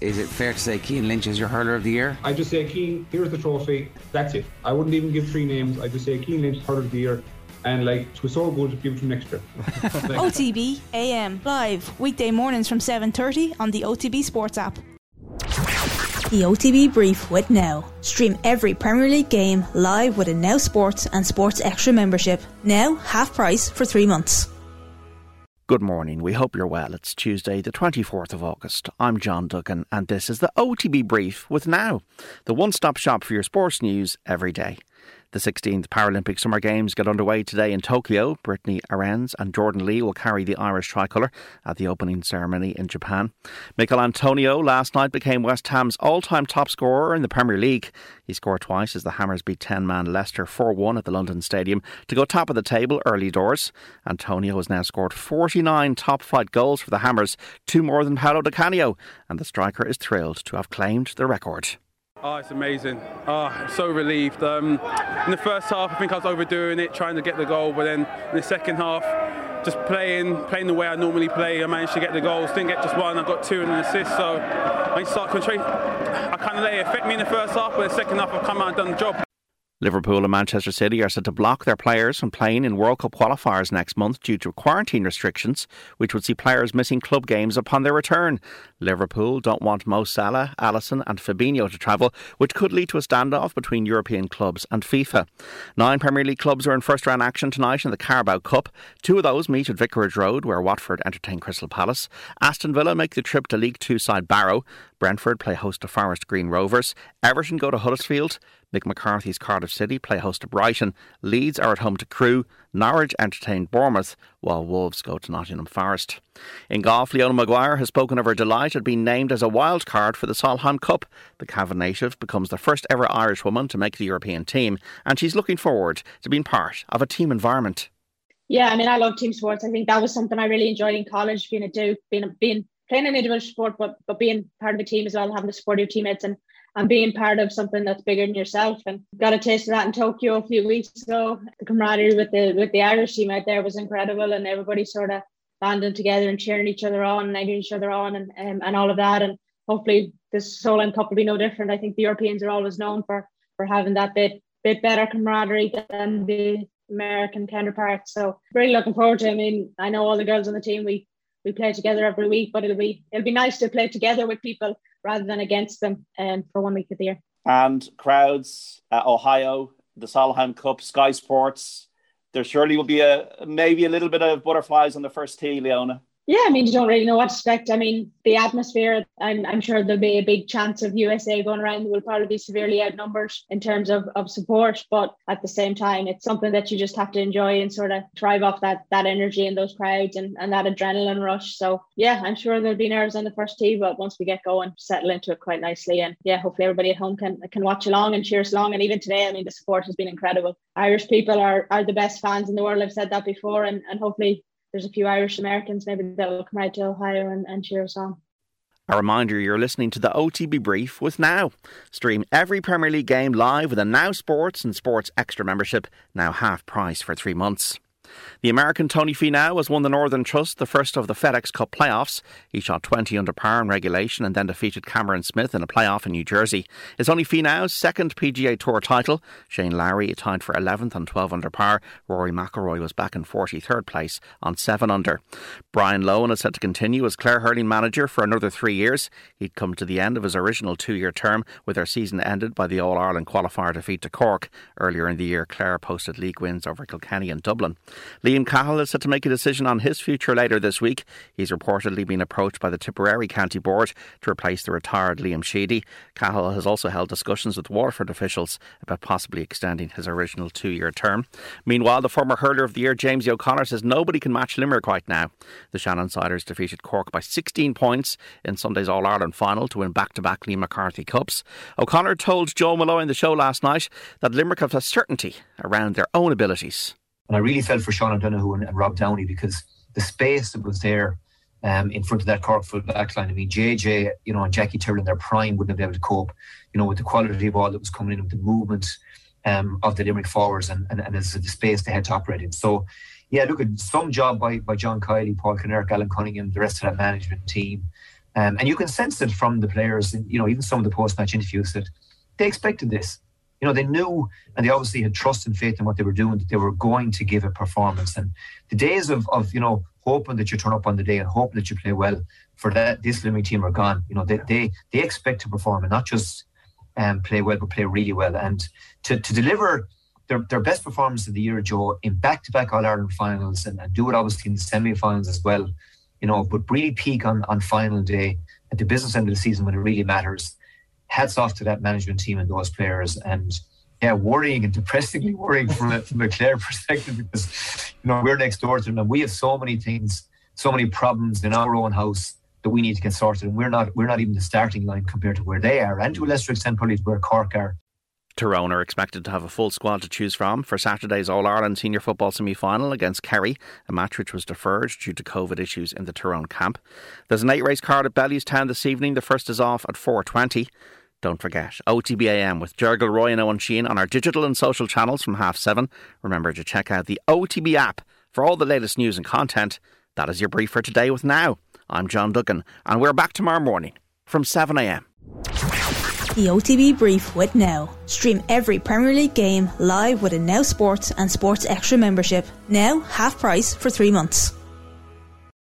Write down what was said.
Is it fair to say Cian Lynch is your hurler of the year? I just say Cian, here's the trophy. That's it. I wouldn't even give three names. I just say Cian Lynch hurler of the year. And like it was so good to give it to next year. OTB AM live weekday mornings from 7:30 on the OTB Sports app. The OTB Brief with Now. Stream every Premier League game live with a Now Sports and Sports Extra membership. Now half price for 3 months. Good morning. We hope you're well. It's Tuesday, the 24th of August. I'm John Duggan, and this is the OTB Brief with Now, the one stop shop for your sports news every day. The 16th Paralympic Summer Games get underway today in Tokyo. Britney Arendse and Jordan Lee will carry the Irish tricolour at the opening ceremony in Japan. Michail Antonio last night became West Ham's all time top scorer in the Premier League. He scored twice as the Hammers beat 10 man Leicester 4 1 at the London Stadium to go top of the table early doors. Antonio has now scored 49 top flight goals for the Hammers, two more than Paolo Di Canio, and the striker is thrilled to have claimed the record. Oh, it's amazing. Oh, I'm so relieved. Um, in the first half, I think I was overdoing it, trying to get the goal, but then in the second half, just playing playing the way I normally play, I managed to get the goals. Didn't get just one, I got two and an assist. So I started concentrating. I kind of let it affect me in the first half, but the second half, I've come out and done the job. Liverpool and Manchester City are set to block their players from playing in World Cup qualifiers next month due to quarantine restrictions, which would see players missing club games upon their return. Liverpool don't want Mo Salah, Alisson, and Fabinho to travel, which could lead to a standoff between European clubs and FIFA. Nine Premier League clubs are in first round action tonight in the Carabao Cup. Two of those meet at Vicarage Road, where Watford entertain Crystal Palace. Aston Villa make the trip to League Two side Barrow. Brentford play host to Forest Green Rovers. Everton go to Huddersfield. Mick McCarthy's Cardiff City play host to Brighton. Leeds are at home to Crewe. Norwich entertain Bournemouth, while Wolves go to Nottingham Forest. In golf, Leona Maguire has spoken of her delight at being named as a wild card for the Solheim Cup. The Cavan native becomes the first ever Irish woman to make the European team, and she's looking forward to being part of a team environment. Yeah, I mean, I love team sports. I think that was something I really enjoyed in college, being a Duke, being a, being playing an individual sport, but but being part of a team as well, having to support your teammates and and being part of something that's bigger than yourself. And got a taste of that in Tokyo a few weeks ago. The camaraderie with the with the Irish team out there was incredible, and everybody sort of banding together and cheering each other on and egging each other on and um, and all of that. And hopefully this Solheim Cup will be no different. I think the Europeans are always known for for having that bit bit better camaraderie than the American counterparts. So really looking forward to. It. I mean, I know all the girls on the team. We we play together every week, but it'll be it'll be nice to play together with people rather than against them um, for one week of the year. And crowds, uh, Ohio, the Solheim Cup, Sky Sports. There surely will be a maybe a little bit of butterflies on the first tee, Leona. Yeah, I mean, you don't really know what to expect. I mean, the atmosphere, I'm, I'm sure there'll be a big chance of USA going around. We'll probably be severely outnumbered in terms of, of support, but at the same time, it's something that you just have to enjoy and sort of thrive off that that energy and those crowds and, and that adrenaline rush. So yeah, I'm sure there'll be nerves on the first tee, but once we get going, settle into it quite nicely. And yeah, hopefully everybody at home can can watch along and cheer us along. And even today, I mean, the support has been incredible. Irish people are are the best fans in the world. I've said that before, and and hopefully there's a few Irish Americans maybe that will come out to Ohio and, and cheer us on. A reminder you're listening to the OTB Brief with Now. Stream every Premier League game live with a Now Sports and Sports Extra membership, now half price for three months. The American Tony Finau has won the Northern Trust, the first of the FedEx Cup playoffs. He shot 20 under par in regulation and then defeated Cameron Smith in a playoff in New Jersey. It's only Finau's second PGA Tour title. Shane Lowry tied for 11th on 12 under par. Rory McIlroy was back in 43rd place on 7 under. Brian Lohan is set to continue as Clare hurling manager for another three years. He'd come to the end of his original two-year term with their season ended by the All-Ireland qualifier defeat to Cork. Earlier in the year, Clare posted league wins over Kilkenny and Dublin. Liam Cahill is set to make a decision on his future later this week. He's reportedly been approached by the Tipperary County Board to replace the retired Liam Sheedy. Cahill has also held discussions with Waterford officials about possibly extending his original two year term. Meanwhile, the former hurler of the year, James O'Connor, says nobody can match Limerick right now. The Shannon Siders defeated Cork by 16 points in Sunday's All Ireland final to win back to back Liam McCarthy Cups. O'Connor told Joe Molloy in the show last night that Limerick have a certainty around their own abilities. And I really felt for Sean O'Donoghue and, and Rob Downey because the space that was there um, in front of that Cork full backline. I mean, JJ, you know, and Jackie Tyrrell in their prime wouldn't have been able to cope, you know, with the quality of ball that was coming in, with the movement um, of the Limerick forwards and, and, and the space they had to operate in. So, yeah, look, at some job by, by John Kiely, Paul Kinnerk, Alan Cunningham, the rest of that management team. Um, and you can sense it from the players, you know, even some of the post-match interviews that they expected this. You know, they knew and they obviously had trust and faith in what they were doing, that they were going to give a performance. And the days of, of you know, hoping that you turn up on the day and hoping that you play well for that this Limerick team are gone. You know, they they, they expect to perform and not just um, play well, but play really well. And to, to deliver their, their best performance of the year, Joe, in back to back All Ireland finals and, and do it obviously in the semi finals as well, you know, but really peak on, on final day at the business end of the season when it really matters. Hats off to that management team and those players. And yeah, worrying and depressingly worrying from a, from a Clare perspective because, you know, we're next door to them and we have so many things, so many problems in our own house that we need to get sorted. And we're not we're not even the starting line compared to where they are, and to a lesser extent probably where Cork are. Tyrone are expected to have a full squad to choose from for Saturday's All Ireland Senior Football semi final against Kerry, a match which was deferred due to COVID issues in the Tyrone camp. There's an eight race card at Bellewstown this evening. The first is off at 4.20. Don't forget, OTBAM with Ger Gilroy and Eoin Sheahan on our digital and social channels from half seven. Remember to check out the OTB app for all the latest news and content. That is your brief for today with Now. I'm John Duggan, and we're back tomorrow morning from 7am. The OTB Brief with Now. Stream every Premier League game live with a Now Sports and Sports Extra membership. Now half price for three months.